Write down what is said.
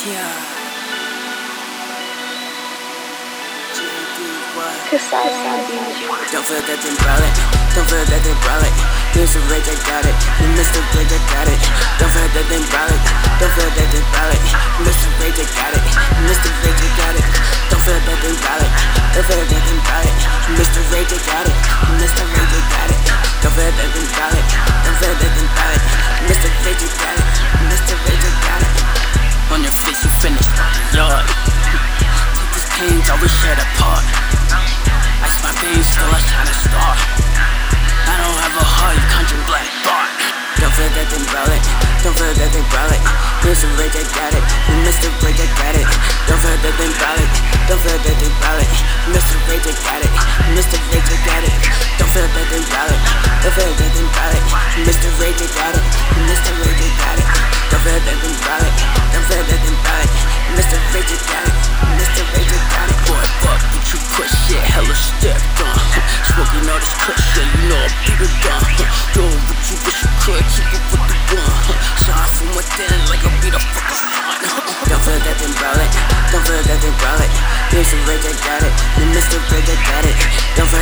Don't feel that then brolic. Don't feel that then brolic. Mr. Rage, I got it. Mr. Rage, I got it. Don't feel that then brolic. Don't feel that then brolic. Mr. Rage, I got it. Mr. Rage, I got it. Don't feel that then brolic. Don't feel that then brolic. Mr. Rage, I got it. Mr. Rage, I got it. Don't feel that then brolic. Don't always shed apart. Ice my veins, still I shine a star. I don't have a heart, you conjuring black bar. Don't feel that then brolic. Don't feel that then brolic. Mr. Rage, I got it. Mr. Rage, I got it. Don't feel that then brolic. Don't feel that then brolic. Mr. Rage, I got it. Mr. Rage, I got it. Don't feel that then brolic. Don't feel that then brolic. Mr. Rage, I got it. You done. Yo, but you wish you could with the one. From within like a beat a fucking. Don't feel that then brolic. Don't feel that then brolic. Mr. Rage, I got it. Mr. Rage, I got it. Don't feel